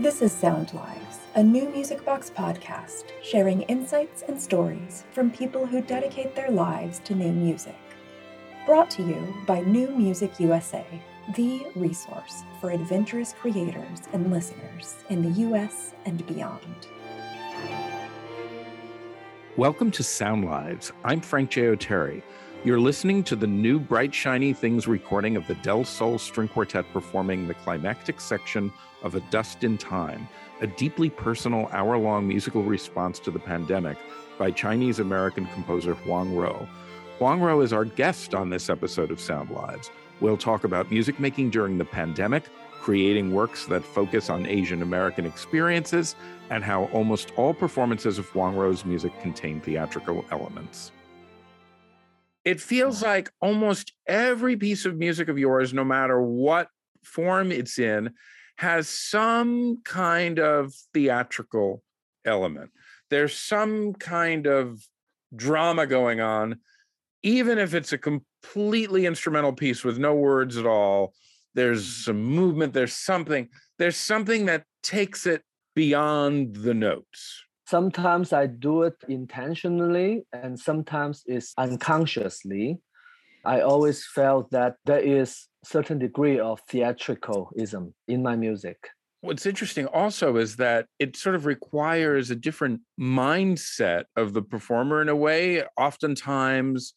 This is Sound Lives, a NewMusicBox podcast sharing insights and stories from people who dedicate their lives to new music. Brought to you by New Music USA, the resource for adventurous creators and listeners in the US and beyond. Welcome to Sound Lives. I'm Frank J. Oteri. You're listening to the new Bright Shiny Things recording of the Del Sol String Quartet performing the climactic section of A Dust in Time, a deeply personal hour long musical response to the pandemic by Chinese American composer Huang Ruo. Huang Ruo is our guest on this episode of Sound Lives. We'll talk about music making during the pandemic, creating works that focus on Asian American experiences, and how almost all performances of Huang Ruo's music contain theatrical elements it feels like almost every piece of music of yours, no matter what form it's in, has some kind of theatrical element. There's some kind of drama going on, even if it's a completely instrumental piece with no words at all. There's mm. some movement, there's something, there's something that takes it beyond the notes. Sometimes I do it intentionally and sometimes it's unconsciously. I always felt that there is certain degree of theatricalism in my music. What's interesting also is that it sort of requires a different mindset of the performer in a way. Oftentimes,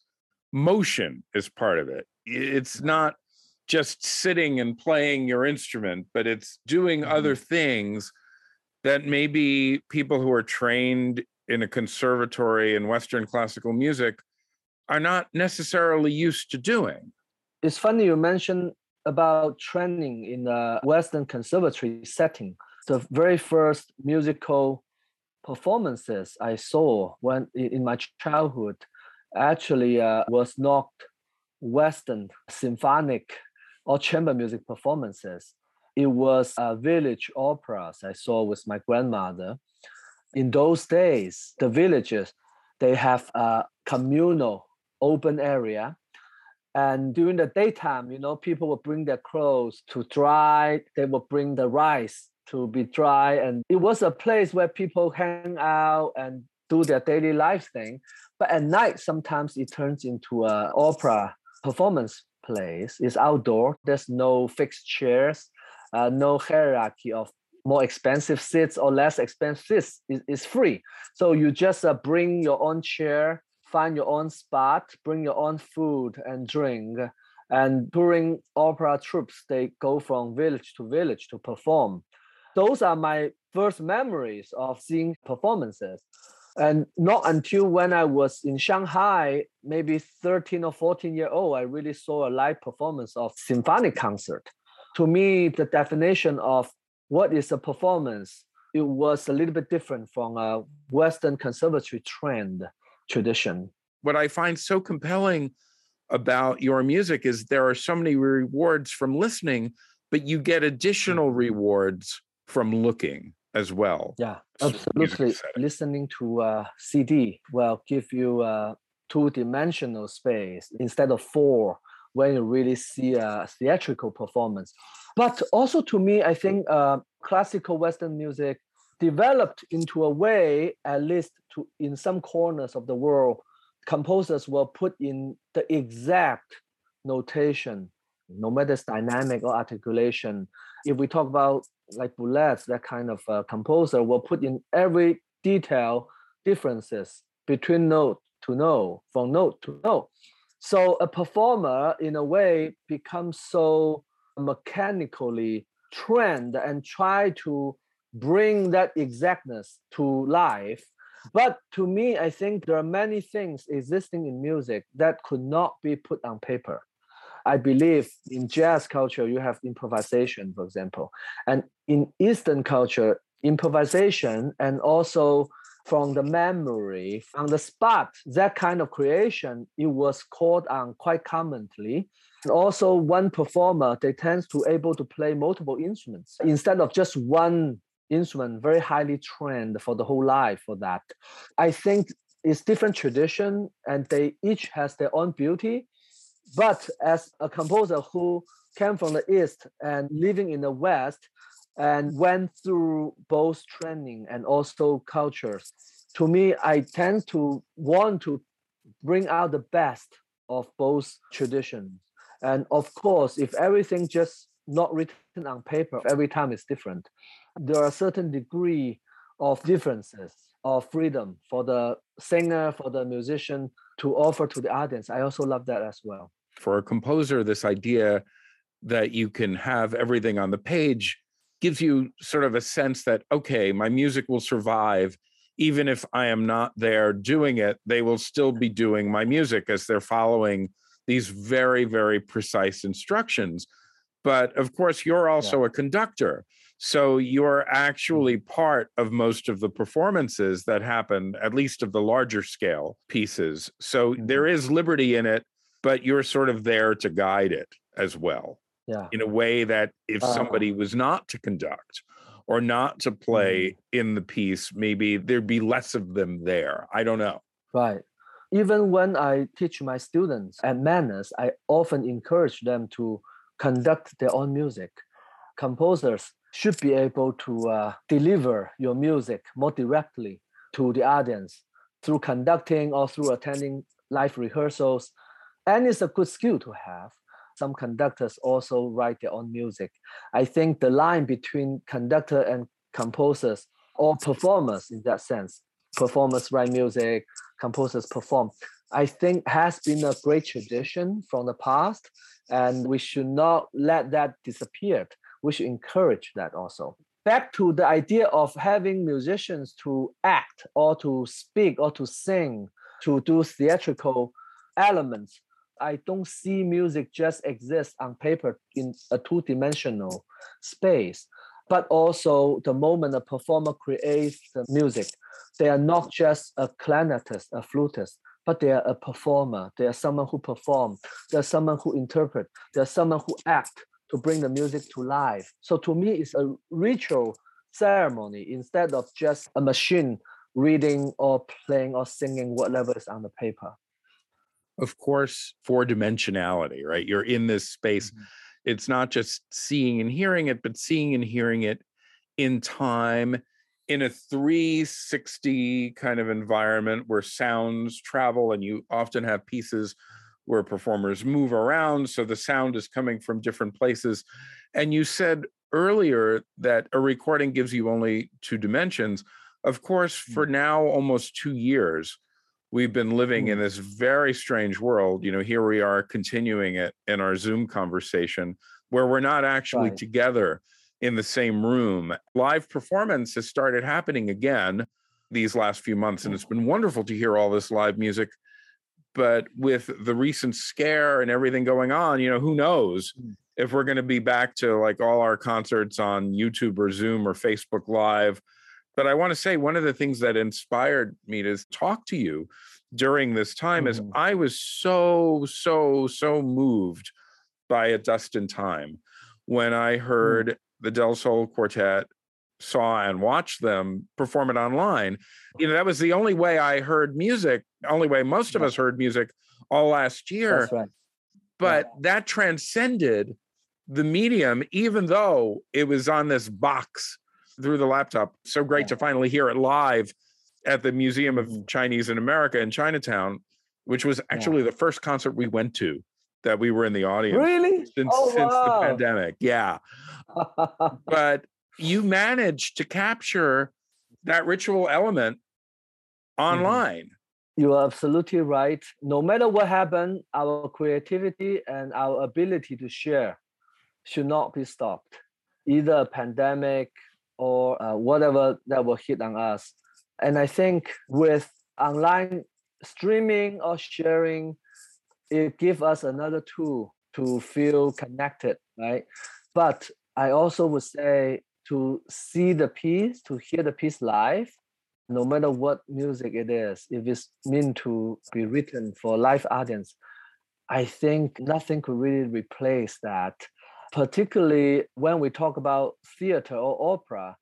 motion is part of it. It's not just sitting and playing your instrument, but it's doing mm-hmm. other things that maybe people who are trained in a conservatory in Western classical music are not necessarily used to doing. It's funny you mentioned about training in a Western conservatory setting. The very first musical performances I saw when in my childhood actually uh, was not Western symphonic or chamber music performances it was a village operas I saw with my grandmother. In those days, the villages they have a communal open area, and during the daytime, you know, people would bring their clothes to dry. They would bring the rice to be dry, and it was a place where people hang out and do their daily life thing. But at night, sometimes it turns into a opera performance place. It's outdoor. There's no fixed chairs uh, no hierarchy of more expensive seats or less expensive seats is, is free. So you just uh, bring your own chair, find your own spot, bring your own food and drink. And during opera troupes, they go from village to village to perform. Those are my first memories of seeing performances. And not until when I was in Shanghai, maybe 13 or 14 year old, I really saw a live performance of symphonic concert to me, the definition of what is a performance, it was a little bit different from a Western conservatory trend tradition. What I find so compelling about your music is there are so many rewards from listening, but you get additional mm-hmm. rewards from looking as well. Yeah, absolutely. Listening to a CD will give you a two dimensional space instead of four when you really see a theatrical performance. But also to me, I think uh, classical Western music developed into a way, at least to in some corners of the world, composers will put in the exact notation, no matter it's dynamic or articulation. If we talk about like Boulez, that kind of uh, composer will put in every detail differences between note to note, from note to note. So a performer, in a way, becomes so mechanically trained and try to bring that exactness to life. But to me, I think there are many things existing in music that could not be put on paper. I believe in jazz culture, you have improvisation, for example. And in Eastern culture, improvisation and also from the memory, on the spot, that kind of creation, it was called on quite commonly. And also one performer, they tend to able to play multiple instruments instead of just one instrument, very highly trained for the whole life for that. I think it's different tradition and they each has their own beauty. But as a composer who came from the East and living in the West, and went through both training and also cultures. To me, I tend to want to bring out the best of both traditions. And of course, if everything just not written on paper, every time is different, there are certain degree of differences of freedom for the singer, for the musician to offer to the audience. I also love that as well. For a composer, this idea that you can have everything on the page gives you sort of a sense that, okay, my music will survive. Even if I am not there doing it, they will still be doing my music as they're following these very, very precise instructions. But of course, you're also yeah. a conductor. So you're actually mm-hmm. part of most of the performances that happen, at least of the larger scale pieces. So mm-hmm. there is liberty in it, but you're sort of there to guide it as well yeah. in a way that if uh, somebody was not to conduct or not to play mm-hmm. in the piece, maybe there'd be less of them there. I don't know. Right. Even when I teach my students at Mannes, I often encourage them to conduct their own music. Composers should be able to uh, deliver your music more directly to the audience through conducting or through attending live rehearsals. And it's a good skill to have some conductors also write their own music. I think the line between conductor and composers or performers in that sense, performers write music, composers perform, I think has been a great tradition from the past, and we should not let that disappear. We should encourage that also. Back to the idea of having musicians to act or to speak or to sing, to do theatrical elements. I don't see music just exist on paper in a two-dimensional space, but also the moment a performer creates the music, they are not just a clarinetist, a flutist, but they are a performer. They are someone who perform. They are someone who interpret. They are someone who act to bring the music to life. So to me, it's a ritual ceremony instead of just a machine reading or playing or singing whatever is on the paper of course, four dimensionality, right? You're in this space. Mm-hmm. It's not just seeing and hearing it, but seeing and hearing it in time in a 360 kind of environment where sounds travel and you often have pieces where performers move around so the sound is coming from different places and you said earlier that a recording gives you only two dimensions of course for mm. now almost 2 years we've been living in hmm. this very strange world. You know, here we are continuing it in our Zoom conversation where we're not actually right. together in the same room. Live performance has started happening again these last few months, and hmm. it's been wonderful to hear all this live music. But with the recent scare and everything going on, you know, who knows hmm. if we're going to be back to like all our concerts on YouTube or Zoom or Facebook Live but I want to say one of the things that inspired me to talk to you during this time mm-hmm. is I was so, so, so moved by A Dust in Time when I mm. heard mm. the Del Sol Quartet saw and watched them perform it online. You know, that was the only way I heard music, only way most of us heard music all last year. Right. But yeah. that transcended the medium, even though it was on this box through the laptop. So great yeah. to finally hear it live at the Museum of mm-hmm. Chinese in America in Chinatown, which was actually yeah. the first concert we went to that we were in the audience. Really? Since oh, since wow. the pandemic. Yeah. but you managed to capture that ritual element mm-hmm. online. You are absolutely right. No matter what happened, our creativity and our ability to share should not be stopped. Either a pandemic, or uh, whatever that will hit on us. And I think with online streaming or sharing, it gives us another tool to feel connected, right? But I also would say to see the piece, to hear the piece live, no matter what music it is, if it's meant to be written for live audience, I think nothing could really replace that particularly when we talk about theater or opera,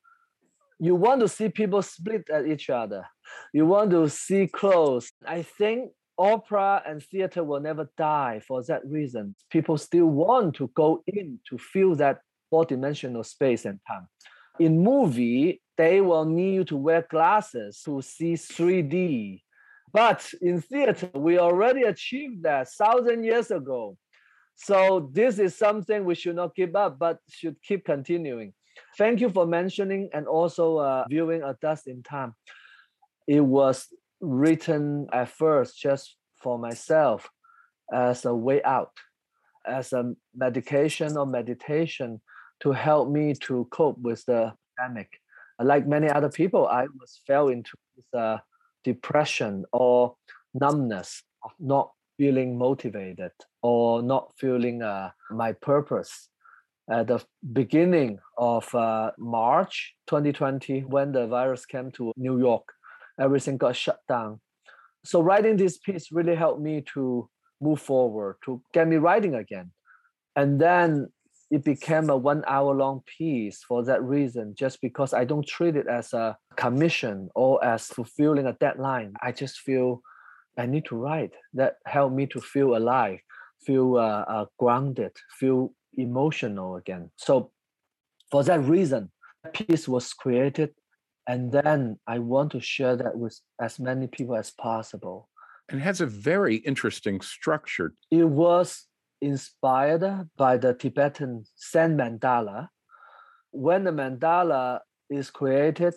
you want to see people split at each other. You want to see close. I think opera and theater will never die for that reason. People still want to go in to feel that four dimensional space and time. In movie, they will need you to wear glasses to see 3D. But in theater, we already achieved that thousand years ago. So this is something we should not give up, but should keep continuing. Thank you for mentioning and also uh, viewing A Dust in Time. It was written at first just for myself as a way out, as a medication or meditation to help me to cope with the pandemic. Like many other people, I was fell into this, uh, depression or numbness of not feeling motivated or not feeling uh, my purpose. At the beginning of uh, March 2020, when the virus came to New York, everything got shut down. So writing this piece really helped me to move forward, to get me writing again. And then it became a one hour long piece for that reason, just because I don't treat it as a commission or as fulfilling a deadline. I just feel I need to write. That helped me to feel alive, feel uh, uh, grounded, feel emotional again. So for that reason, a piece was created. And then I want to share that with as many people as possible. And has a very interesting structure. It was inspired by the Tibetan sand mandala. When the mandala is created,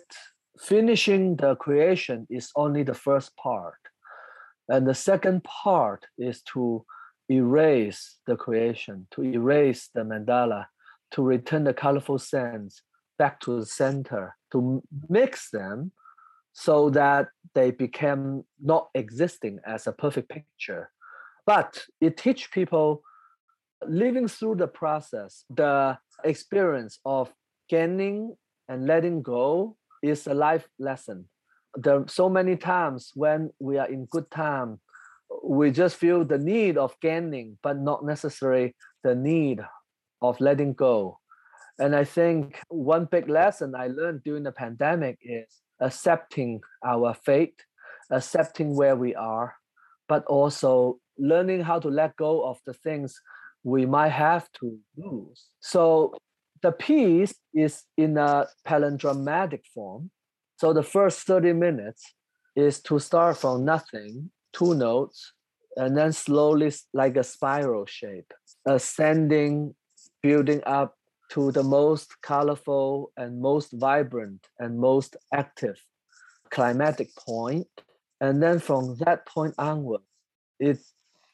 finishing the creation is only the first part. And the second part is to erase the creation, to erase the mandala, to return the colorful sands back to the center, to mix them so that they became not existing as a perfect picture. But it teach people living through the process, the experience of gaining and letting go is a life lesson. There are so many times when we are in good time, we just feel the need of gaining, but not necessarily the need of letting go. And I think one big lesson I learned during the pandemic is accepting our fate, accepting where we are, but also learning how to let go of the things we might have to lose. So the piece is in a palindromatic form. So the first 30 minutes is to start from nothing, two notes, and then slowly, like a spiral shape, ascending, building up to the most colorful and most vibrant and most active climatic point. And then from that point onwards, it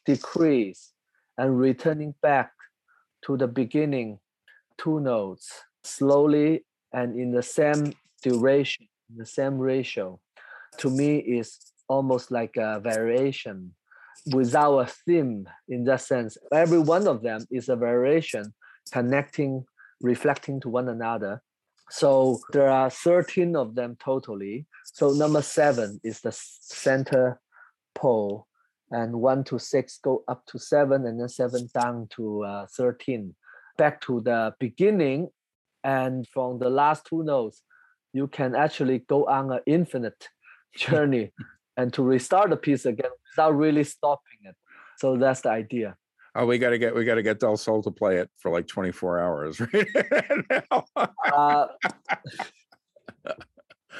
decreases and returning back to the beginning two notes slowly and in the same duration, the same ratio, to me is almost like a variation without a theme in that sense. Every one of them is a variation connecting, reflecting to one another. So there are 13 of them totally. So number seven is the center pole and one to six go up to seven and then seven down to uh, 13 back to the beginning and from the last two notes you can actually go on an infinite journey and to restart the piece again without really stopping it so that's the idea Oh, we gotta get we gotta get Del Sol to play it for like 24 hours, right? uh,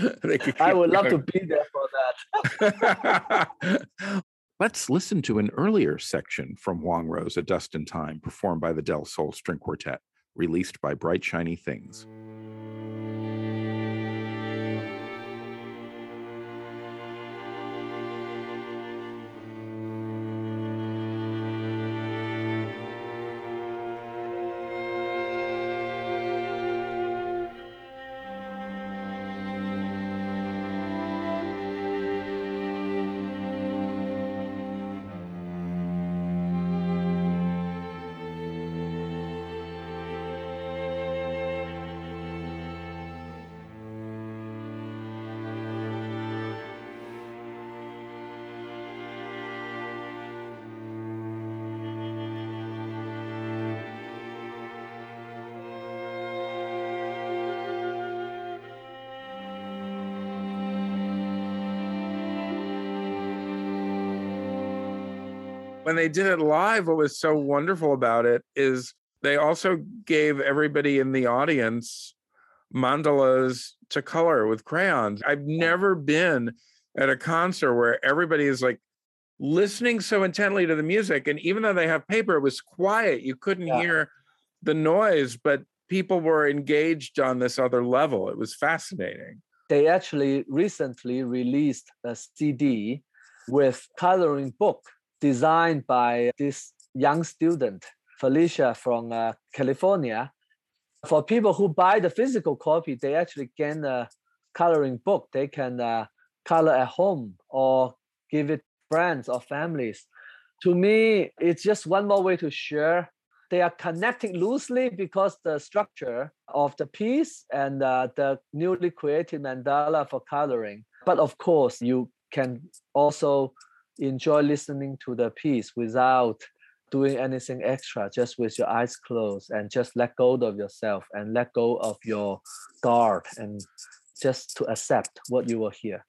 I would love to be there for that. Let's listen to an earlier section from Huang Ruo's, A Dust in Time, performed by the Del Sol String Quartet, released by Bright Shiny Things. They did it live, what was so wonderful about it is they also gave everybody in the audience mandalas to color with crayons. I've never been at a concert where everybody is like listening so intently to the music. And even though they have paper, it was quiet. You couldn't yeah. hear the noise, but people were engaged on this other level. It was fascinating. They actually recently released a CD with coloring book designed by this young student, Felicia from uh, California. For people who buy the physical copy, they actually get a coloring book. They can uh, color at home or give it friends or families. To me, it's just one more way to share. They are connecting loosely because the structure of the piece and uh, the newly created mandala for coloring. But of course, you can also enjoy listening to the piece without doing anything extra, just with your eyes closed and just let go of yourself and let go of your guard and just to accept what you will hear.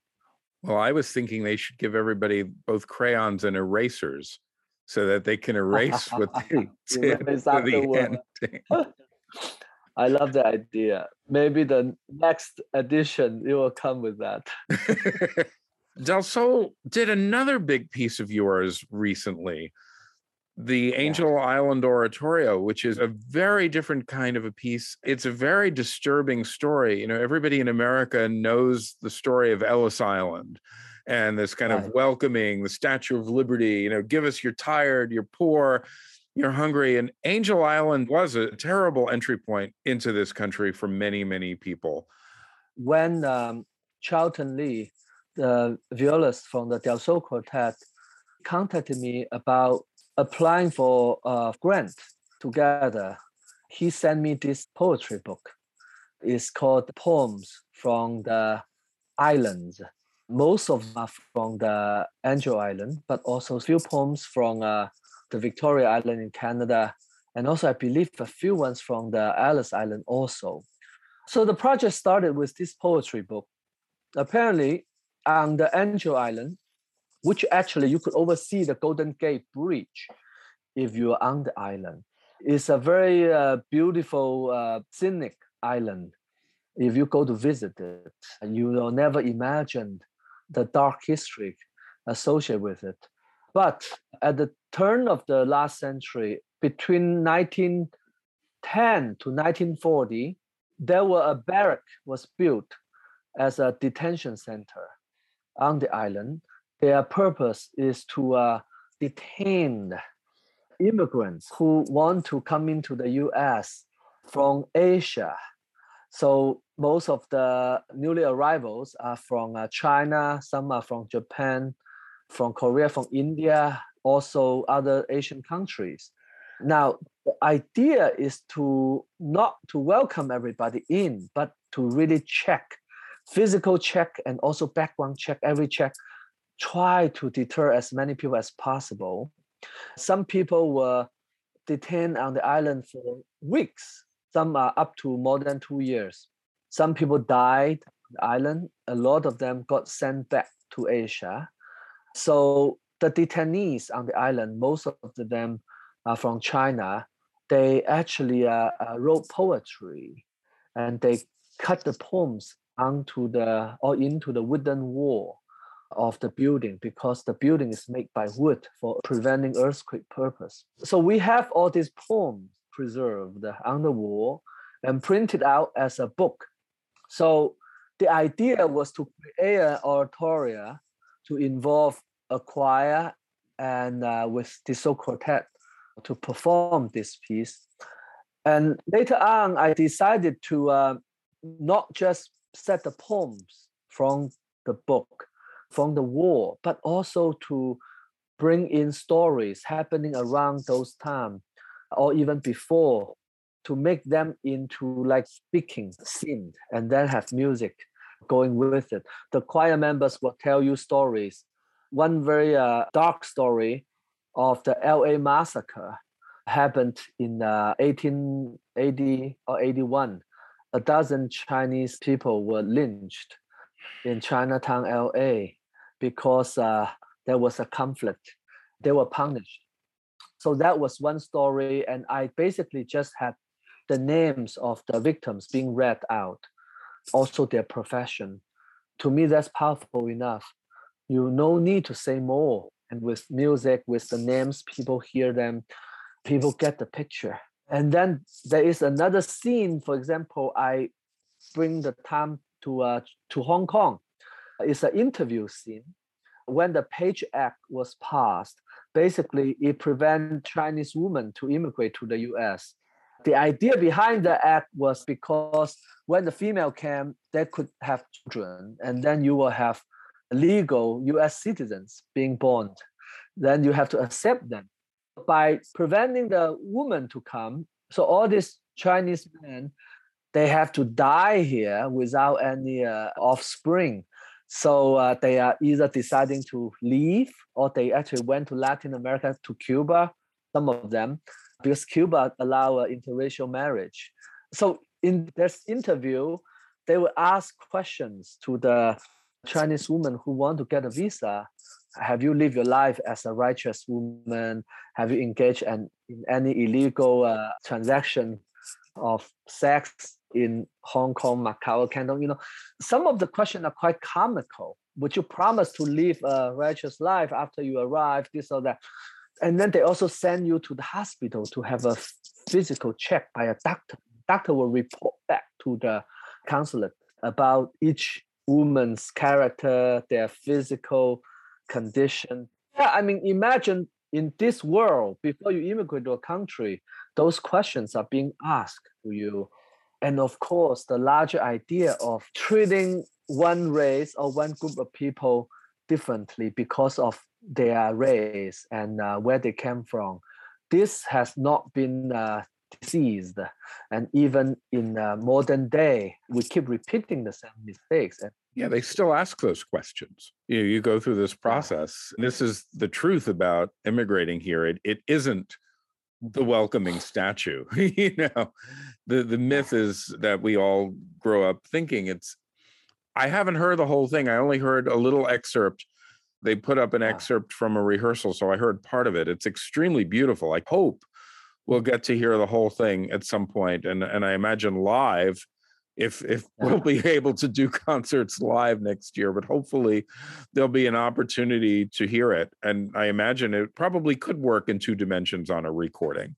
Well, I was thinking they should give everybody both crayons and erasers so that they can erase what they did the ending. I love the idea. Maybe the next edition it will come with that. Del Sol did another big piece of yours recently, the Angel yeah. Island Oratorio, which is a very different kind of a piece. It's a very disturbing story. You know, everybody in America knows the story of Ellis Island and this kind right. of welcoming, the Statue of Liberty, you know, give us you're tired, you're poor, you're hungry. And Angel Island was a terrible entry point into this country for many, many people. When um, Charlton Lee the violist from the Del Sol Quartet contacted me about applying for a grant together. He sent me this poetry book. It's called Poems from the Islands. Most of them are from the Angel Island, but also a few poems from uh, the Victoria Island in Canada, and also I believe a few ones from the Ellis Island also. So the project started with this poetry book. Apparently, on the Angel Island, which actually you could oversee the Golden Gate Bridge if you're on the island. It's a very uh, beautiful, uh, scenic island. If you go to visit it, you will never imagine the dark history associated with it. But at the turn of the last century, between 1910 to 1940, there were a barrack was built as a detention center on the island. Their purpose is to uh, detain immigrants who want to come into the US from Asia. So most of the newly arrivals are from uh, China, some are from Japan, from Korea, from India, also other Asian countries. Now, the idea is to not to welcome everybody in, but to really check physical check and also background check, every check, try to deter as many people as possible. Some people were detained on the island for weeks, some are up to more than two years. Some people died on the island, a lot of them got sent back to Asia. So the detainees on the island, most of them are from China, they actually uh, uh, wrote poetry and they cut the poems onto the or into the wooden wall of the building because the building is made by wood for preventing earthquake purpose. So we have all these poems preserved on the wall and printed out as a book. So the idea was to create an oratorio to involve a choir and uh, with the so quartet to perform this piece. And later on, I decided to uh, not just set the poems from the book, from the war, but also to bring in stories happening around those times or even before to make them into like speaking scene and then have music going with it. The choir members will tell you stories. One very uh, dark story of the LA massacre happened in uh, 1880 or 81 a dozen Chinese people were lynched in Chinatown, LA, because uh, there was a conflict. They were punished. So that was one story, and I basically just had the names of the victims being read out. also their profession. To me, that's powerful enough. You no need to say more. And with music, with the names, people hear them, people get the picture. And then there is another scene. For example, I bring the time to uh, to Hong Kong. It's an interview scene. When the Page Act was passed, basically it prevent Chinese women to immigrate to the U.S. The idea behind the act was because when the female came, they could have children, and then you will have legal U.S. citizens being born. Then you have to accept them. By preventing the woman to come, so all these Chinese men, they have to die here without any uh, offspring. So uh, they are either deciding to leave or they actually went to Latin America to Cuba, some of them, because Cuba allow uh, interracial marriage. So in this interview, they will ask questions to the Chinese woman who want to get a visa. Have you lived your life as a righteous woman? Have you engaged in, in any illegal uh, transaction of sex in Hong Kong, Macau, Canton? You know, some of the questions are quite comical. Would you promise to live a righteous life after you arrive? This or that and then they also send you to the hospital to have a physical check by a doctor. Doctor will report back to the consulate about each woman's character, their physical condition. Yeah, I mean, imagine in this world, before you immigrate to a country, those questions are being asked to you. And of course, the larger idea of treating one race or one group of people differently because of their race and uh, where they came from. This has not been uh, seized, and even in uh, modern day, we keep repeating the same mistakes. Yeah, they still ask those questions. You know, you go through this process. This is the truth about immigrating here. It it isn't the welcoming statue. you know, the the myth is that we all grow up thinking it's. I haven't heard the whole thing. I only heard a little excerpt they put up an excerpt from a rehearsal, so I heard part of it. It's extremely beautiful. I hope we'll get to hear the whole thing at some point, and and I imagine live, if if we'll be able to do concerts live next year. But hopefully, there'll be an opportunity to hear it, and I imagine it probably could work in two dimensions on a recording.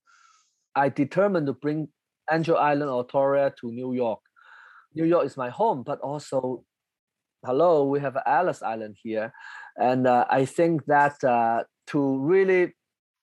I determined to bring Angel Island Oratorio to New York. New York is my home, but also hello, we have Ellis Island here. And uh, I think that uh, to really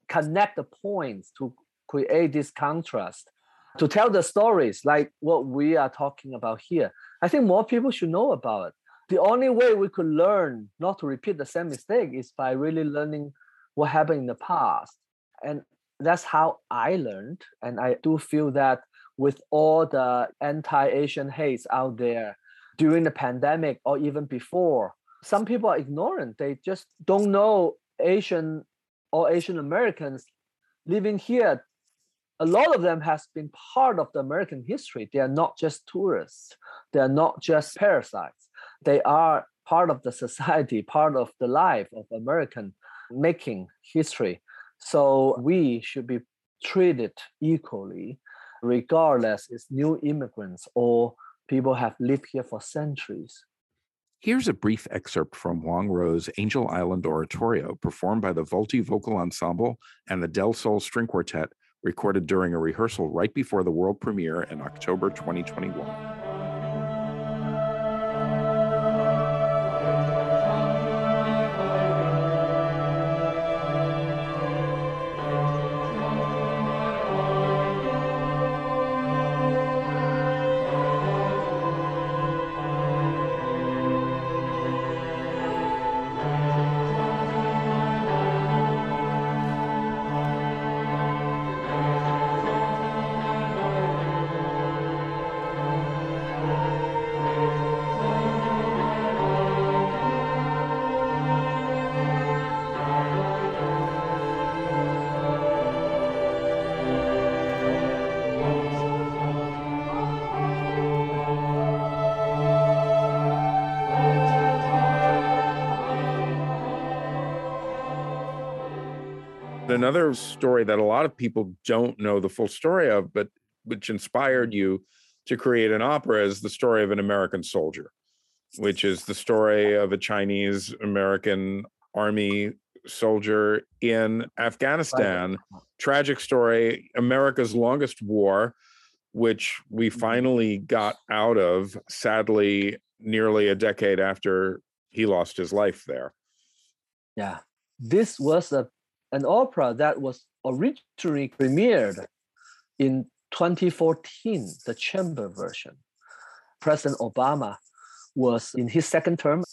connect the points, to create this contrast, to tell the stories like what we are talking about here, I think more people should know about it. The only way we could learn not to repeat the same mistake is by really learning what happened in the past. And that's how I learned. And I do feel that with all the anti Asian hates out there, during the pandemic or even before. Some people are ignorant. They just don't know Asian or Asian Americans living here. A lot of them has been part of the American history. They are not just tourists. They are not just parasites. They are part of the society, part of the life of American making history. So we should be treated equally, regardless it's new immigrants or people have lived here for centuries. Here's a brief excerpt from Huang Ruo's Angel Island Oratorio, performed by the Volti Vocal Ensemble and the Del Sol String Quartet, recorded during a rehearsal right before the world premiere in October 2021. Another story that a lot of people don't know the full story of, but which inspired you to create an opera is the story of an American soldier, which is the story of a Chinese American army soldier in Afghanistan. Tragic story, America's longest war, which we mm-hmm. finally got out of, sadly, nearly a decade after he lost his life there. Yeah. This was a, an opera that was originally premiered in 2014, the chamber version. President Obama was in his second term.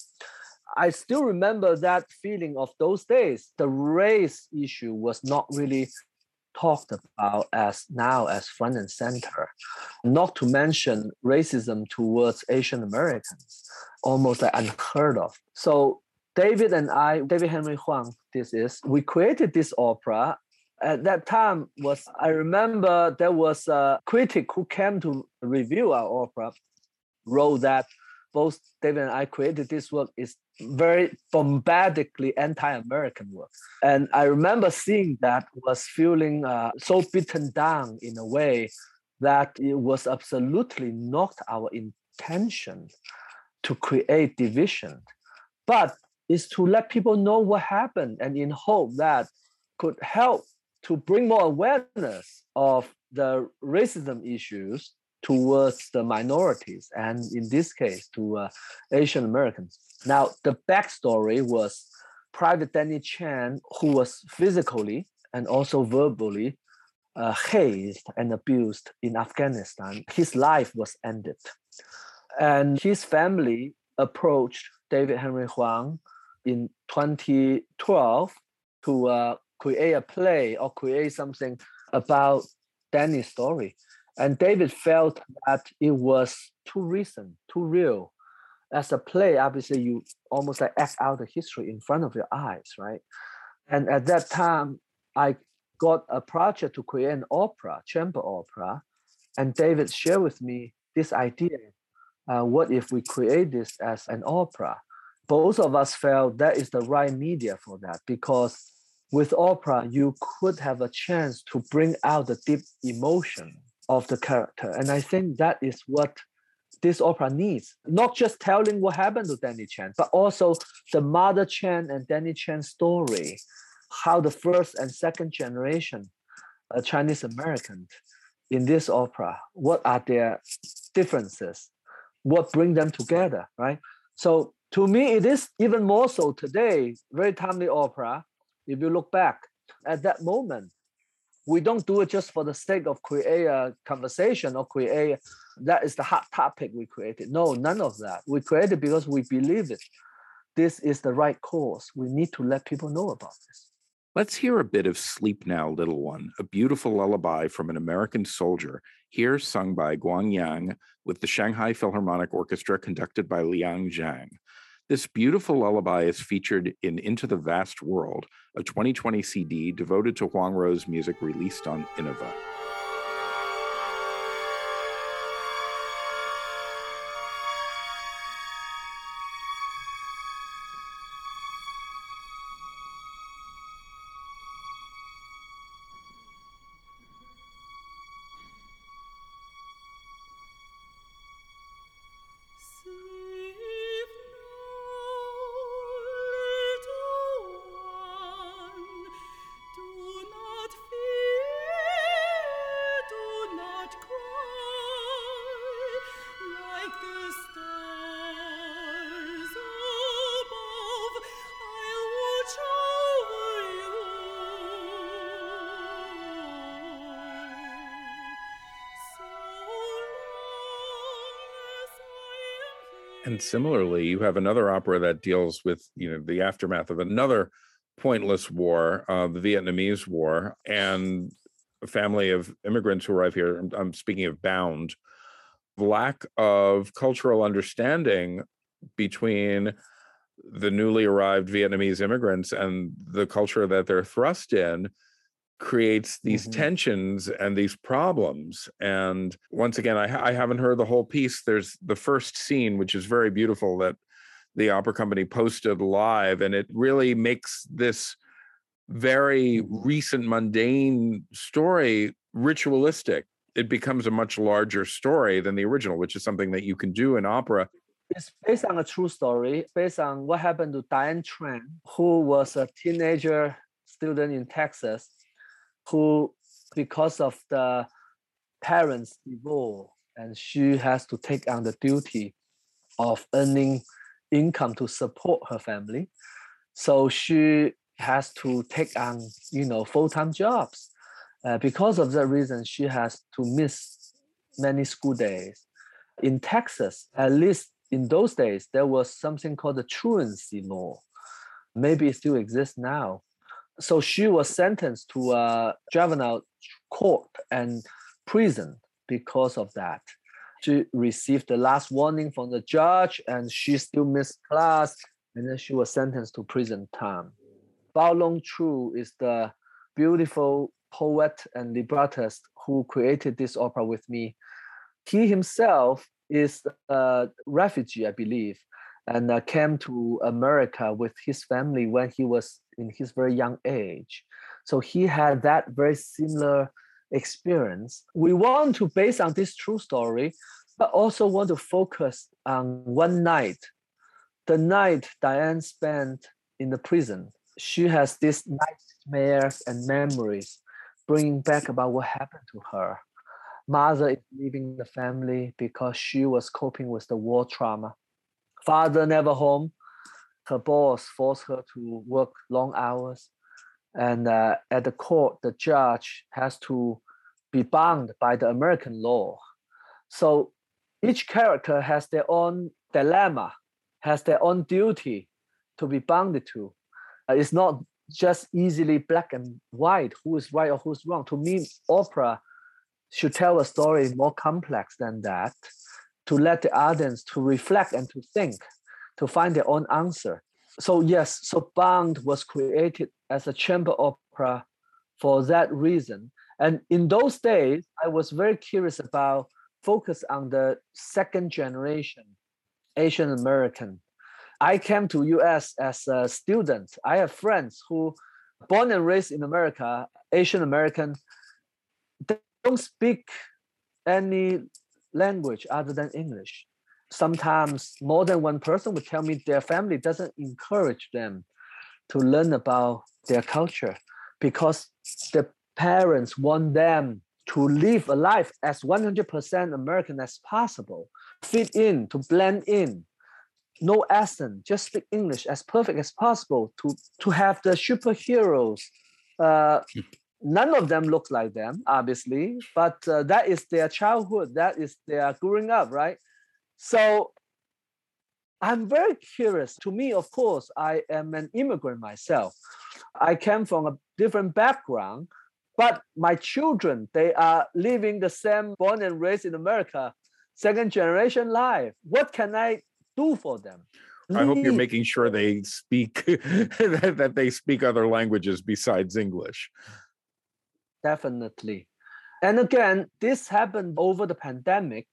I still remember that feeling of those days. The race issue was not really talked about as now as front and center. Not to mention racism towards Asian Americans, almost like unheard of. So David and I, David Henry Hwang, this is, we created this opera. At that time was I remember there was a critic who came to review our opera, wrote that both David and I created this work is very bombastically anti-American work. And I remember seeing that was feeling uh, so beaten down in a way that it was absolutely not our intention to create division, but is to let people know what happened and in hope that could help to bring more awareness of the racism issues towards the minorities and in this case to uh, Asian Americans. Now the backstory was Private Danny Chen, who was physically and also verbally uh, hazed and abused in Afghanistan. His life was ended. And his family approached David Henry Hwang in 2012 to uh, create a play or create something about Danny's story. And David felt that it was too recent, too real. As a play, obviously, you almost like act out the history in front of your eyes, right? And at that time, I got a project to create an opera, chamber opera, and David shared with me this idea. Uh, what if we create this as an opera? Both of us felt that is the right media for that because with opera, you could have a chance to bring out the deep emotion of the character. And I think that is what this opera needs. Not just telling what happened to Danny Chen, but also the mother Chen and Danny Chen story, how the first and second generation uh, Chinese Americans in this opera, what are their differences? What bring them together, right? So to me, it is even more so today, very timely opera. If you look back at that moment, we don't do it just for the sake of create a conversation or create that is the hot topic we created. No, none of that. We created because we believe it. This is the right course. We need to let people know about this. Let's hear a bit of Sleep Now, Little One, a beautiful lullaby from an American soldier, here sung by Guangyang with the Shanghai Philharmonic Orchestra conducted by Liang Zhang. This beautiful lullaby is featured in Into the Vast World, a 2020 CD devoted to Huang Ruo's music released on Innova. Similarly, you have another opera that deals with you know the aftermath of another pointless war, uh, the Vietnamese War, and a family of immigrants who arrive here. I'm, I'm speaking of Bound. Lack of cultural understanding between the newly arrived Vietnamese immigrants and the culture that they're thrust in creates these mm-hmm. tensions and these problems. And once again, I, I haven't heard the whole piece. There's the first scene, which is very beautiful, that the opera company posted live, and it really makes this very recent mundane story ritualistic. it becomes a much larger story than the original, which is something that you can do in opera. It's based on a true story, based on what happened to Diane Tran, who was a teenager student in Texas, who, because of the parents' divorce, and she has to take on the duty of earning income to support her family. So she has to take on, you know, full-time jobs. Uh, because of that reason, she has to miss many school days. In Texas, at least in those days, there was something called the truancy law. Maybe it still exists now. So she was sentenced to a juvenile court and prison because of that. She received the last warning from the judge and she still missed class and then she was sentenced to prison time. Bao Long Chu is the beautiful poet and librettist who created this opera with me. He himself is a refugee, I believe, and uh, came to America with his family when he was in his very young age. So he had that very similar experience. We want to base on this true story, but also want to focus on one night, the night Diane spent in the prison. She has these nightmares and memories bringing back about what happened to her. Mother is leaving the family because she was coping with the war trauma. Father never home. Her boss forced her to work long hours. And uh, at the court, the judge has to be bound by the American law. So each character has their own dilemma, has their own duty to be bounded to. Uh, it's not just easily black and white, who is right or who's wrong. To me, opera should tell a story more complex than that, to let the audience to reflect and to think, to find their own answer. So yes, so Bound was created as a chamber opera for that reason. And in those days, I was very curious about focus on the second generation Asian American I came to US as a student. I have friends who born and raised in America, Asian American, they don't speak any language other than English. Sometimes more than one person would tell me their family doesn't encourage them to learn about their culture because the parents want them to live a life as 100% American as possible, fit in, to blend in no accent, just speak English as perfect as possible to to have the superheroes. Uh, none of them look like them, obviously, but uh, that is their childhood. That is their growing up, right? So I'm very curious. To me, of course, I am an immigrant myself. I came from a different background, but my children, they are living the same born and raised in America, second generation life. What can I do for them. I hope you're making sure they speak that they speak other languages besides English. Definitely. And again, this happened over the pandemic.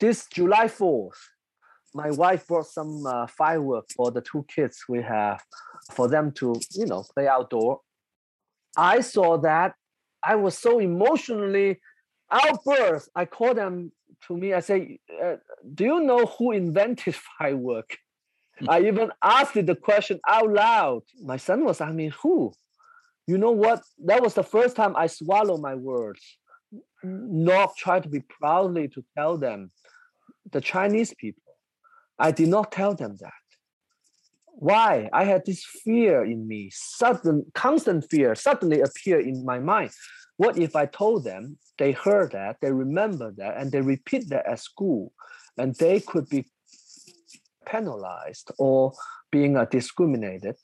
This July 4th, my wife brought some uh, fireworks for the two kids we have for them to, you know, play outdoor. I saw that. I was so emotionally outburst. I called them to me. I say, uh, "Do you know who invented firework?" I even asked the question out loud. My son was asking me, "Who?" You know what? That was the first time I swallowed my words. Not try to be proudly to tell them, the Chinese people. I did not tell them that. Why? I had this fear in me, sudden, constant fear suddenly appear in my mind. What if I told them they heard that, they remember that, and they repeat that at school, and they could be penalized or being uh, discriminated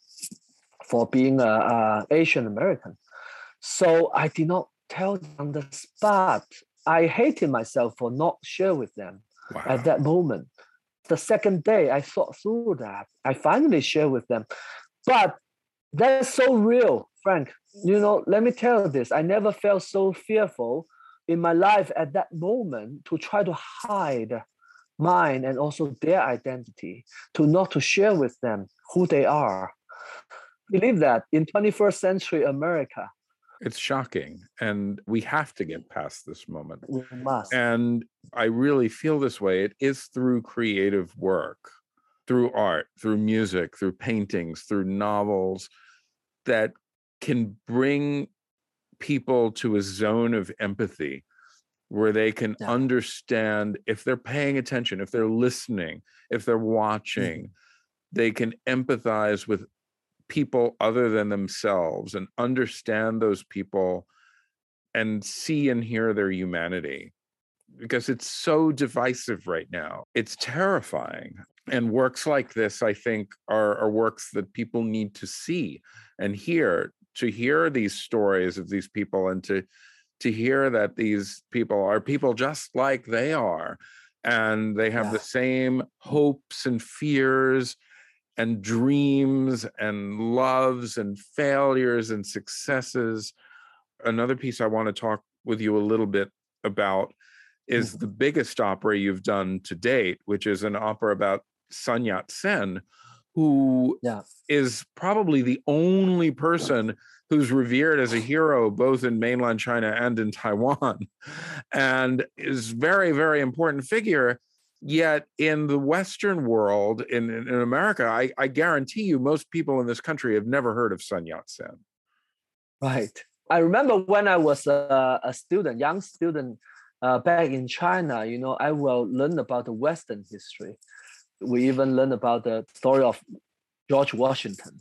for being a, a Asian American. So I did not tell them on the spot. I hated myself for not share with them wow. at that moment. The second day, I thought through that. I finally share with them, but that's so real, Frank. You know, let me tell you this. I never felt so fearful in my life at that moment to try to hide mine and also their identity, to not to share with them who they are. Believe that in 21st century America, It's shocking. And we have to get mm. past this moment. We must. And I really feel this way. It is through creative work, through art, through music, through paintings, through novels that can bring people to a zone of empathy where they can Yeah. understand if they're paying attention, if they're listening, if they're mm-hmm. watching, they can empathize with people other than themselves and understand those people and see and hear their humanity because it's so divisive right now. It's terrifying. And works like this, I think, are, are works that people need to see and hear to hear these stories of these people and to to hear that these people are people just like they are and they have Yeah. the same hopes and fears and dreams and loves and failures and successes another piece i want to talk with you a little bit about is Mhm. the biggest opera you've done to date which is an opera about sun yat-sen who Yeah. is probably the only person who's revered as a hero both in mainland China and in Taiwan and is very very important figure yet in the western world in, in, in America I, I guarantee you most people in this country have never heard of Sun Yat-sen Right. I remember when I was a, a student, young student uh, back in China, you know, I will learn about the Western history. We even learn about the story of George Washington,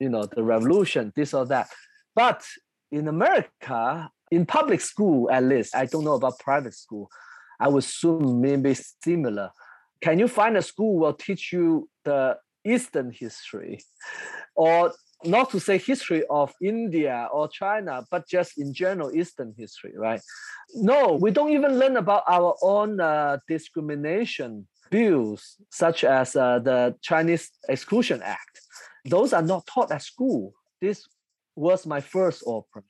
you know, the revolution, this or that. But in America, in public school at least, I don't know about private school, I would assume maybe similar. Can you find a school will teach you the Eastern history or not to say history of India or China, but just in general Eastern history, right? No, we don't even learn about our own uh, discrimination bills, such as uh, the Chinese Exclusion Act. Those are not taught at school. This was my first opera.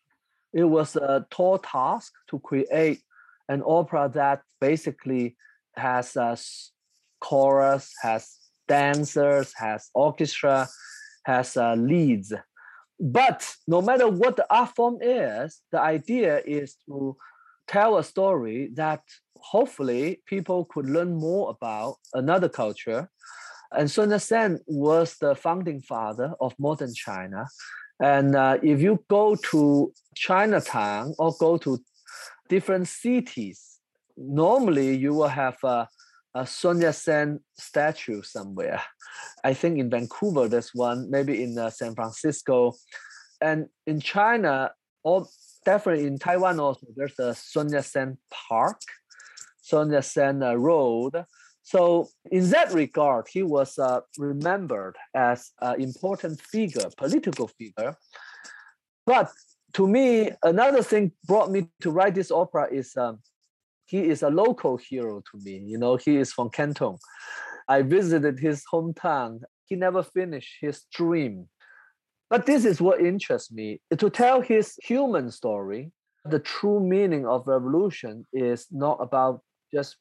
It was a tall task to create an opera that basically has a chorus, has dancers, has orchestra, has uh, leads. But no matter what the art form is, the idea is to tell a story that hopefully people could learn more about another culture. And Sun Yat-sen was the founding father of modern China. And uh, if you go to Chinatown or go to different cities, normally you will have a, a Sun Yat-sen statue somewhere. I think in Vancouver, there's one, maybe in uh, San Francisco. And in China, or definitely in Taiwan also, there's a Sun Yat-sen Park, Sun Yat-sen uh, Road. So in that regard, he was uh, remembered as an important figure, political figure. But to me, another thing brought me to write this opera is um, he is a local hero to me. You know, he is from Canton. I visited his hometown. He never finished his dream. But this is what interests me to tell his human story. The true meaning of revolution is not about just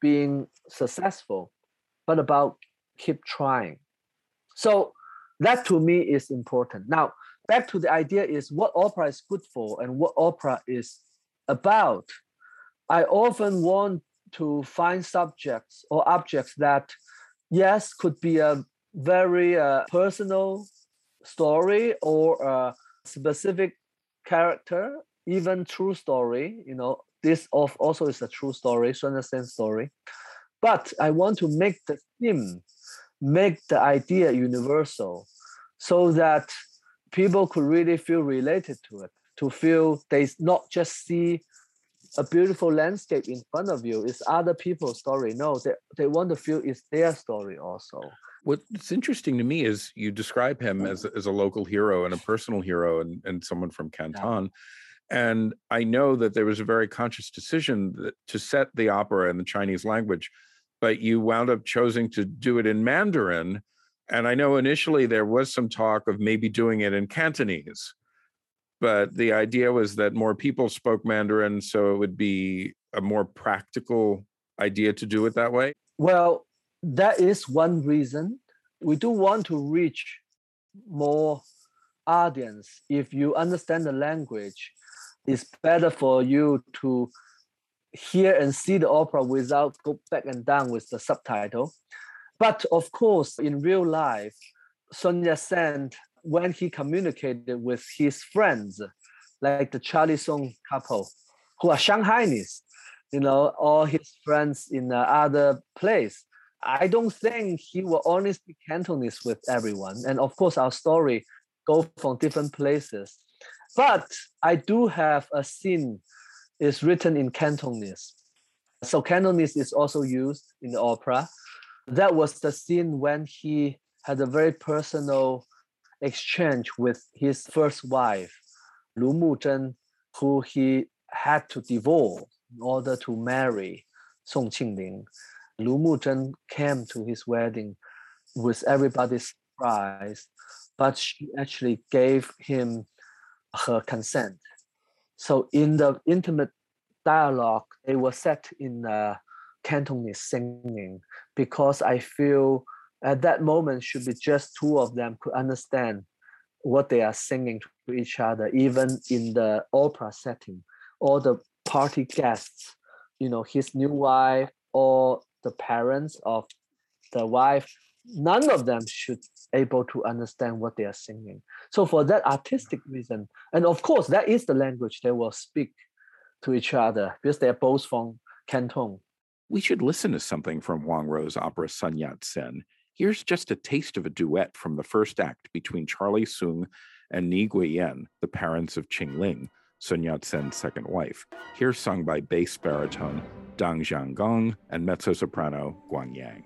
being successful, but about keep trying. So that to me is important. Now, back to the idea is what opera is good for and what opera is about. I often want to find subjects or objects that, yes, could be a very uh, personal story or a specific character, even true story. You know, this of also is a true story, Sun Yat-sen story. But I want to make the theme, make the idea universal, so that people could really feel related to it, to feel they not just see a beautiful landscape in front of you, it's other people's story. No, they, they want to feel it's their story also. What's interesting to me is you describe him mm-hmm. as, as a local hero and a personal hero and, and someone from Canton. And I know that there was a very conscious decision that, to set the opera in the Chinese language, but you wound up choosing to do it in Mandarin. And I know initially there was some talk of maybe doing it in Cantonese, but the idea was that more people spoke Mandarin, so it would be a more practical idea to do it that way. Well, that is one reason. We do want to reach more audience, if you understand the language, it's better for you to hear and see the opera without go back and down with the subtitle. But of course, in real life, Sun Yat-sen, when he communicated with his friends, like the Charlie Soong couple, who are Shanghainese, you know, all his friends in other place, I don't think he will speak Cantonese with everyone. And of course, our story go from different places. But I do have a scene is written in Cantonese. So Cantonese is also used in the opera. That was the scene when he had a very personal exchange with his first wife, Lu Muzhen, who he had to divorce in order to marry Song Qingling. Lu Muzhen came to his wedding with everybody's surprise, but she actually gave him her consent. So in the intimate dialogue, they were set in uh, Cantonese singing because I feel at that moment should be just two of them could understand what they are singing to each other, even in the opera setting. All the party guests, you know, his new wife or the parents of the wife, none of them should able to understand what they are singing. So for that artistic reason, and of course that is the language they will speak to each other because they're both from Canton. We should listen to something from Huang Ruo's opera Sun Yat-sen. Here's just a taste of a duet from the first act between Charlie Soong and Ni Guiyan, the parents of Qing Ling, Sun Yat-sen's second wife. Here sung by bass baritone Dang Jiangong and mezzo-soprano Guang Yang.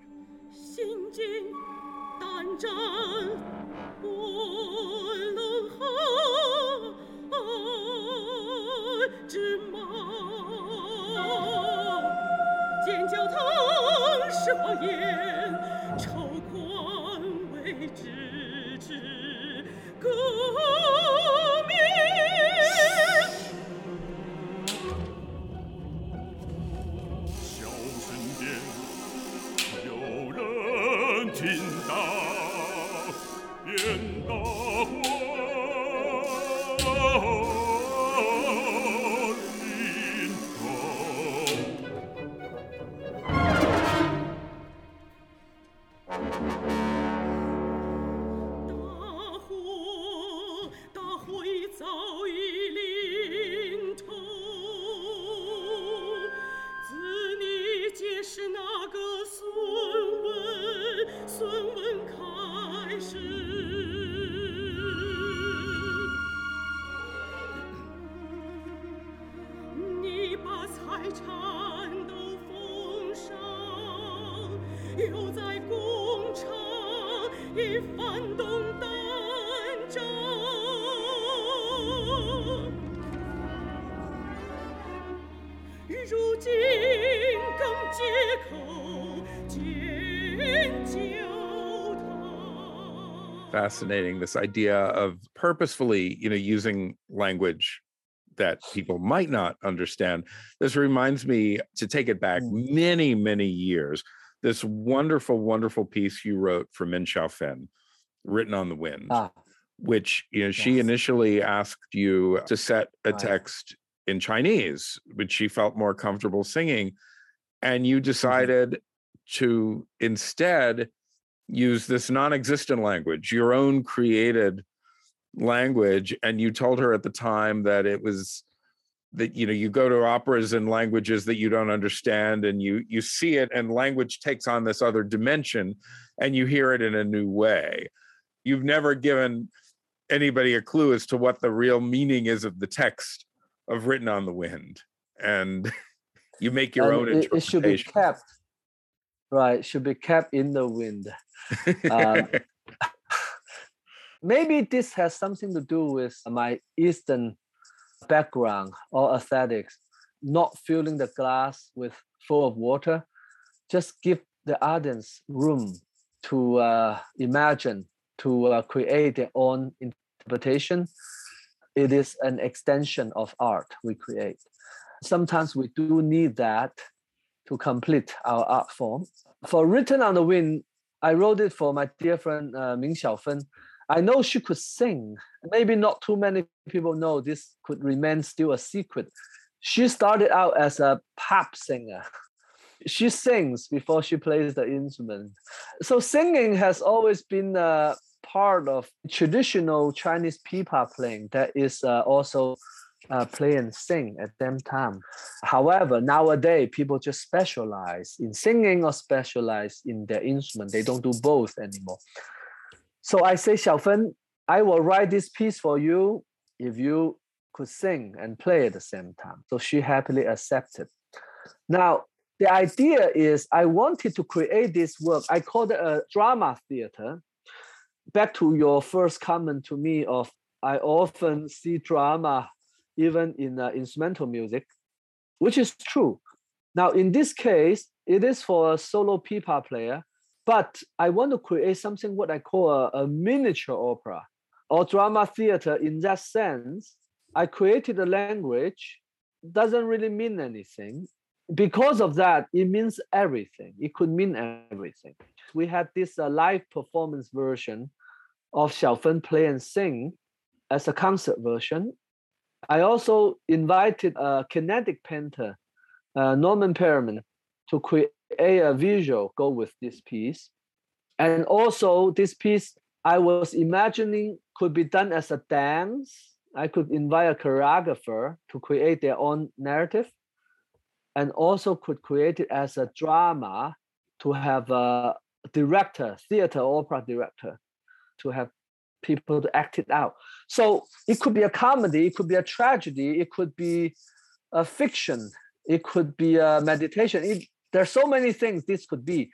Fascinating. This idea of purposefully, you know, using language that people might not understand. This reminds me to take it back mm. many, many years. This wonderful, wonderful piece you wrote for Min Xiaofen, written on the wind. Ah which you know yes. she initially asked you to set a text in Chinese, which she felt more comfortable singing. And you mm-hmm. decided mm-hmm. to instead use this non existent language, your own created language. And you told her at the time that it was that you know you go to operas in languages that you don't understand and you you see it and language takes on this other dimension and you hear it in a new way. You've never given anybody a clue as to what the real meaning is of the text of written on the wind. And you make your and own it, it should be kept right should be kept in the wind. Um, maybe this has something to do with my eastern background or aesthetics not filling the glass with full of water just give the audience room to uh, imagine to uh, create their own interpretation it is an extension of art we create. Sometimes we do need that to complete our art form. For Written on the Wind, I wrote it for my dear friend uh, Min Xiaofen. I know she could sing. Maybe not too many people know this could remain still a secret. She started out as a pop singer. She sings before she plays the instrument. So singing has always been a part of traditional Chinese pipa playing that is uh, also uh, play and sing at same time. However, nowadays people just specialize in singing or specialize in their instrument. They don't do both anymore. So I say, Xiaofen, I will write this piece for you if you could sing and play at the same time. So she happily accepted. Now, the idea is I wanted to create this work. I called it a drama theater. Back to your first comment to me of I often see drama even in uh, instrumental music, which is true. Now, in this case, it is for a solo pipa player but I want to create something what I call a, a miniature opera or drama theater in that sense. I created a language, doesn't really mean anything. Because of that, it means everything. It could mean everything. We had this uh, live performance version of Xiaofen play and sing as a concert version. I also invited a kinetic painter, uh, Norman Perryman, to create a visual go with this piece. And also this piece, I was imagining could be done as a dance. I could invite a choreographer to create their own narrative and also could create it as a drama to have a director, theater opera director, to have people to act it out. So it could be a comedy, it could be a tragedy, it could be a fiction, it could be a meditation. It, there are so many things this could be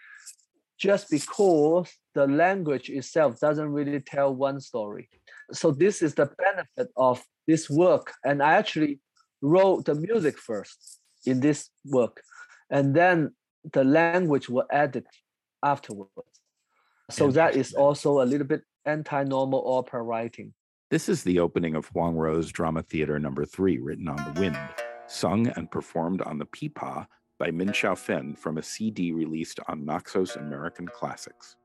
just because the language itself doesn't really tell one story. So this is the benefit of this work. And I actually wrote the music first in this work. And then the language was added afterwards. So that is also a little bit anti-normal opera writing. This is the opening of Huang Ruo's Drama Theater number three, written on the wind, sung and performed on the pipa by Min Xiaofen from a CD released on Naxos American Classics.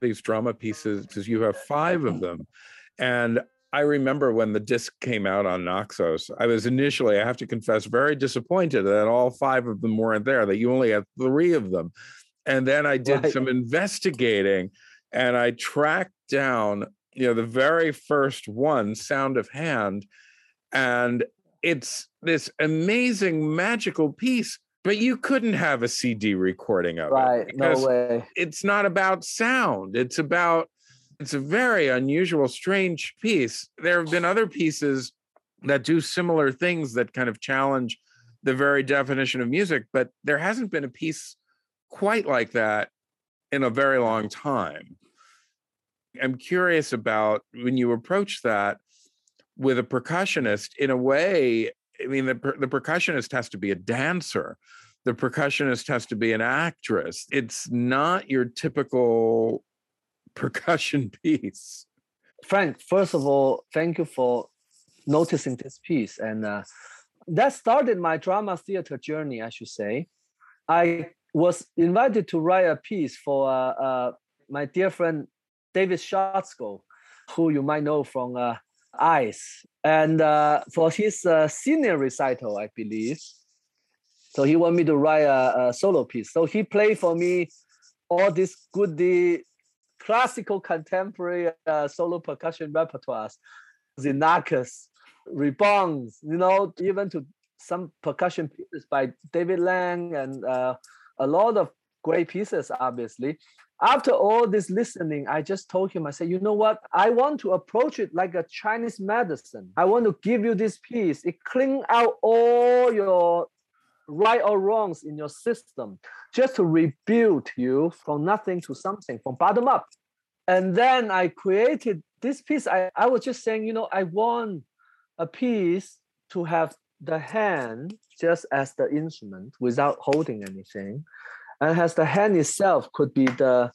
These drama pieces because you have five of them. And I remember when the disc came out on Naxos, I was initially, I have to confess, very disappointed that all five of them weren't there, that you only had three of them. And then I did right. some investigating and I tracked down, you know, the very first one, Sound of Hand. And it's this amazing magical piece but you couldn't have a CD recording of right, it. Right. No way. It's not about sound. It's about it's a very unusual, strange piece. There have been other pieces that do similar things that kind of challenge the very definition of music, but there hasn't been a piece quite like that in a very long time. I'm curious about when you approach that with a percussionist in a way I mean, the, the percussionist has to be a dancer. The percussionist has to be an actress. It's not your typical percussion piece. Frank, first of all, thank you for noticing this piece. And uh, that started my drama theater journey, I should say. I was invited to write a piece for uh, uh, my dear friend David Schotzko, who you might know from ICE and uh, for his uh, senior recital, I believe. So he wanted me to write a, a, solo piece. So he played for me all these goody classical contemporary uh, solo percussion repertoires, Xenakis, Rebounds, you know, even to some percussion pieces by David Lang and uh, a lot of great pieces, obviously. After all this listening, I just told him, I said, you know what? I want to approach it like a Chinese medicine. I want to give you this piece. It clean out all your right or wrongs in your system, just to rebuild you from nothing to something, from bottom up. And then I created this piece. I, I was just saying, you know, I want a piece to have the hand just as the instrument without holding anything. And as the hand itself could be the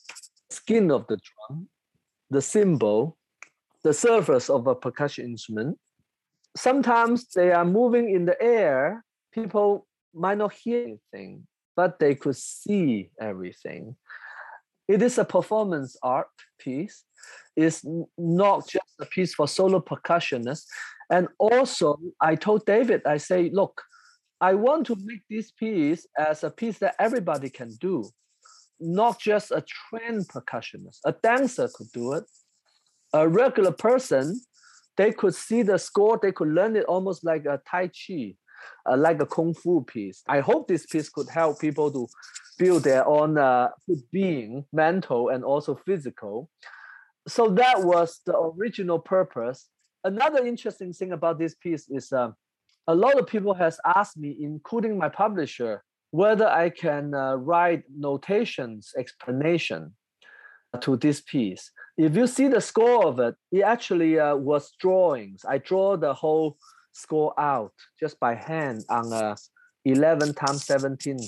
skin of the drum, the cymbal, the surface of a percussion instrument. Sometimes they are moving in the air. People might not hear anything, but they could see everything. It is a performance art piece. It's not just a piece for solo percussionists. And also, I told David, I say, look, I want to make this piece as a piece that everybody can do, not just a trained percussionist. A dancer could do it. A regular person, they could see the score, they could learn it almost like a Tai Chi, uh, like a Kung Fu piece. I hope this piece could help people to build their own uh, being, mental and also physical. So that was the original purpose. Another interesting thing about this piece is uh, a lot of people has asked me, including my publisher, whether I can uh, write notations, explanation to this piece. If you see the score of it, it actually uh, was drawings. I draw the whole score out just by hand on a 11 times 17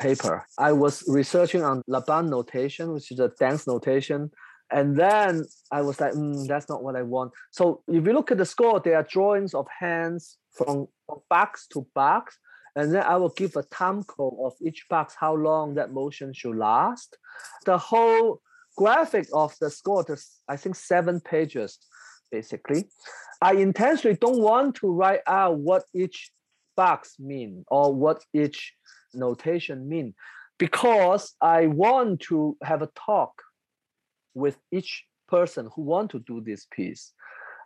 paper. I was researching on Laban notation, which is a dance notation. And then I was like, mm, that's not what I want. So if you look at the score, there are drawings of hands from, box to box. And then I will give a time code of each box, how long that motion should last. The whole graphic of the score, I think seven pages, basically. I intentionally don't want to write out what each box mean or what each notation mean because I want to have a talk with each person who want to do this piece.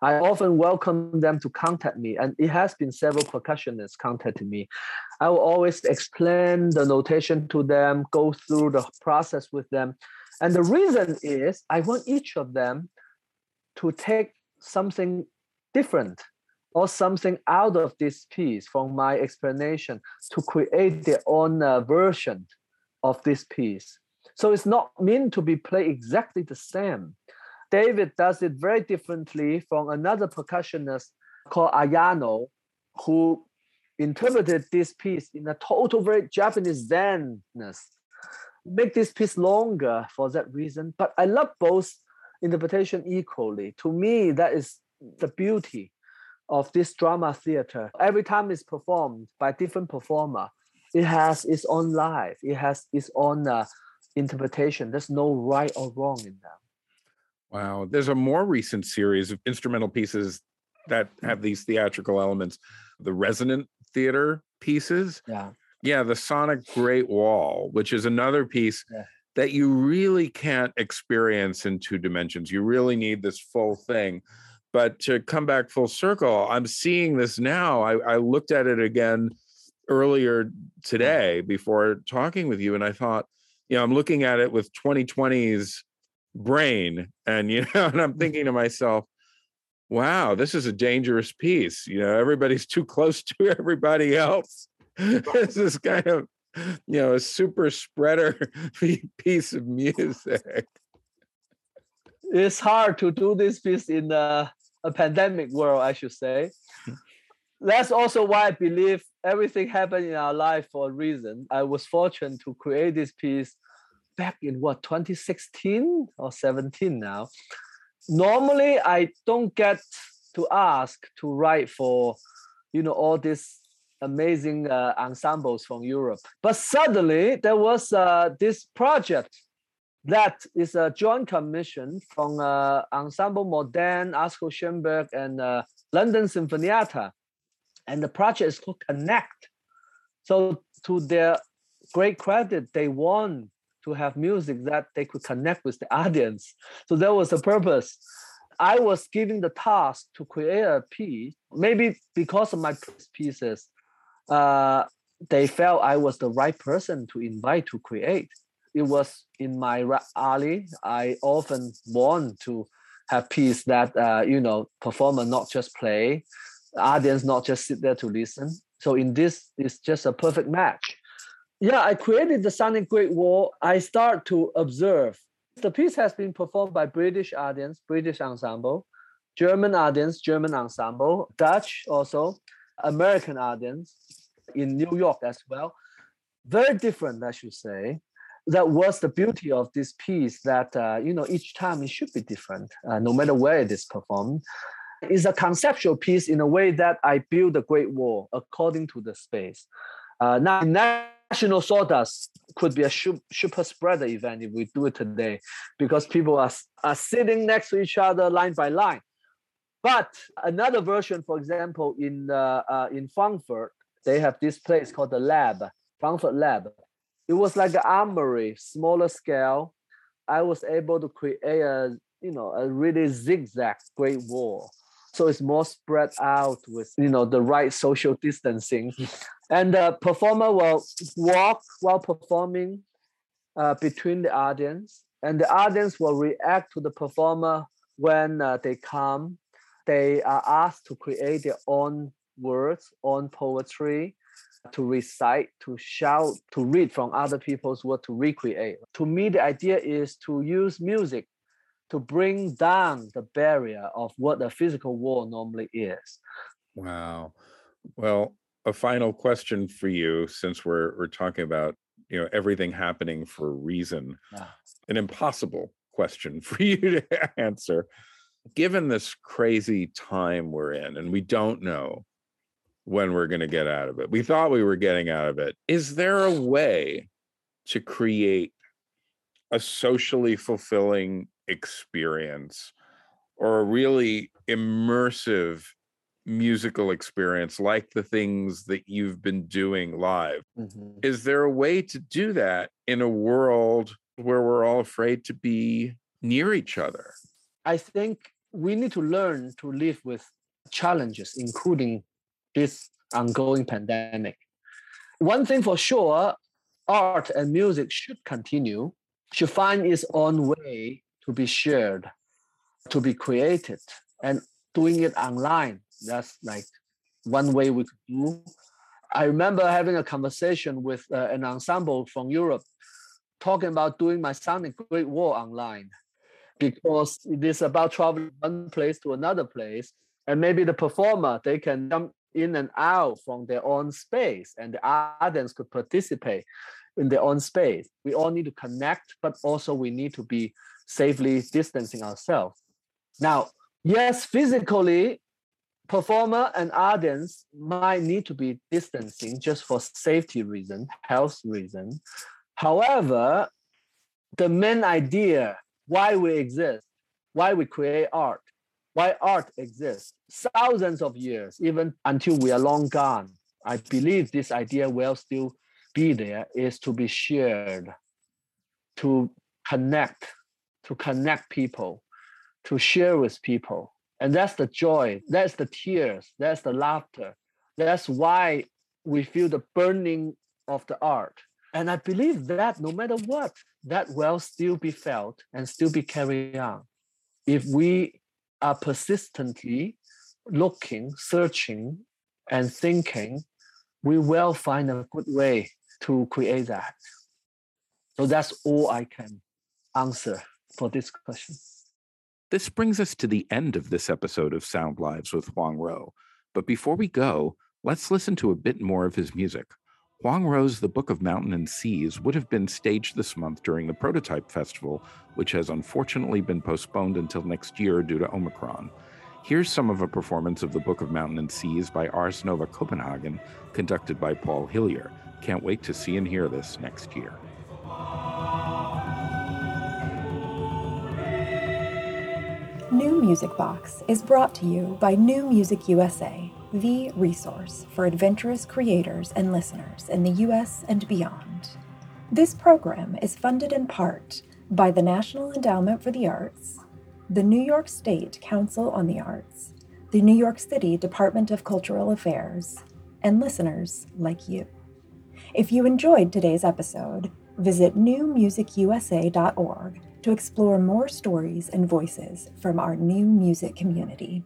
I often welcome them to contact me, and it has been several percussionists contacting me. I will always explain the notation to them, go through the process with them. And the reason is I want each of them to take something different or something out of this piece from my explanation to create their own uh, version of this piece. So it's not meant to be played exactly the same. David does it very differently from another percussionist called Ayano, who interpreted this piece in a total very Japanese zenness. Make this piece longer for that reason. But I love both interpretation equally. To me, that is the beauty of this drama theater. Every time it's performed by different performer, it has its own life. It has its own uh, interpretation. There's no right or wrong in them. Wow. There's a more recent series of instrumental pieces that have these theatrical elements. The resonant theater pieces. Yeah. Yeah, the Sonic Great Wall, which is another piece yeah. that you really can't experience in two dimensions. You really need this full thing. But to come back full circle, I'm seeing this now. I, I looked at it again earlier today before talking with you, and I thought, you know, I'm looking at it with 2020's brain, and you know, and I'm mm. thinking to myself, wow, this is a dangerous piece. You know, everybody's too close to everybody else. this is kind of, you know, a super spreader piece of music. It's hard to do this piece in a a pandemic world, I should say. That's also why I believe everything happened in our life for a reason. I was fortunate to create this piece back in what 2016 or 17 now. Normally, I don't get to ask to write for, you know, all these amazing uh, ensembles from Europe. But suddenly there was uh, this project that is a joint commission from uh, Ensemble Modern, Asko Schoenberg, and uh, London Sinfonietta. And the project is called Connect. So, to their great credit, they want to have music that they could connect with the audience. So, that was the purpose. I was given the task to create a piece, maybe because of my pieces. Uh, they felt I was the right person to invite to create. It was in my alley. I often want to have piece that uh, you know performer not just play, audience not just sit there to listen. So in this, it's just a perfect match. Yeah, I created the Sonic Great Wall. I start to observe. The piece has been performed by British audience, British ensemble, German audience, German ensemble, Dutch also, American audience in New York as well. Very different, I should say. That was the beauty of this piece. That uh, you know, each time it should be different, uh, no matter where it is performed. It's a conceptual piece in a way that I build a great wall according to the space. Uh, now, national sawdust could be a super spreader event if we do it today, because people are, are sitting next to each other line by line. But another version, for example, in uh, uh, in Frankfurt, they have this place called the Lab, Frankfurt Lab. It was like an armory, smaller scale. I was able to create a you know a really zigzag great wall so it's more spread out with you know the right social distancing. And the performer will walk while performing uh, between the audience and the audience will react to the performer when uh, they come. They are asked to create their own words own poetry to recite to shout to read from other people's work to recreate. To me the idea is to use music to bring down the barrier of what a physical wall normally is. Wow. Well, a final question for you, since we're we're talking about you know everything happening for a reason. Yeah. An impossible question for you to answer. Given this crazy time we're in, and we don't know when we're going to get out of it. We thought we were getting out of it. Is there a way to create a socially fulfilling experience or a really immersive musical experience like the things that you've been doing live. Mm-hmm. Is there a way to do that in a world where we're all afraid to be near each other? I think we need to learn to live with challenges, including this ongoing pandemic. One thing for sure art and music should continue, should find its own way to be shared, to be created, and doing it online. That's like one way we could do. I remember having a conversation with uh, an ensemble from Europe talking about doing my Sonic Great Wall online because it is about traveling one place to another place. And maybe the performer, they can jump in and out from their own space and the audience could participate in their own space. We all need to connect, but also we need to be safely distancing ourselves. Now, yes, physically, performer and audience might need to be distancing just for safety reason, health reason. However, the main idea why we exist, why we create art, why art exists, thousands of years, even until we are long gone. I believe this idea will still be there, is to be shared, to connect to connect people, to share with people. And that's the joy, that's the tears, that's the laughter. That's why we feel the burning of the art. And I believe that no matter what, that will still be felt and still be carried on. If we are persistently looking, searching, and thinking, we will find a good way to create that. So that's all I can answer for this question. This brings us to the end of this episode of Sound Lives with Huang Ruo. But before we go, let's listen to a bit more of his music. Huang Ruo's The Book of Mountain and Seas would have been staged this month during the Prototype Festival, which has unfortunately been postponed until next year due to Omicron. Here's some of a performance of The Book of Mountain and Seas by Ars Nova Copenhagen, conducted by Paul Hillier. Can't wait to see and hear this next year. NewMusicBox is brought to you by New Music USA, the resource for adventurous creators and listeners in the US and beyond. This program is funded in part by the National Endowment for the Arts, the New York State Council on the Arts, the New York City Department of Cultural Affairs, and listeners like you. If you enjoyed today's episode, visit newmusicusa.org to explore more stories and voices from our new music community.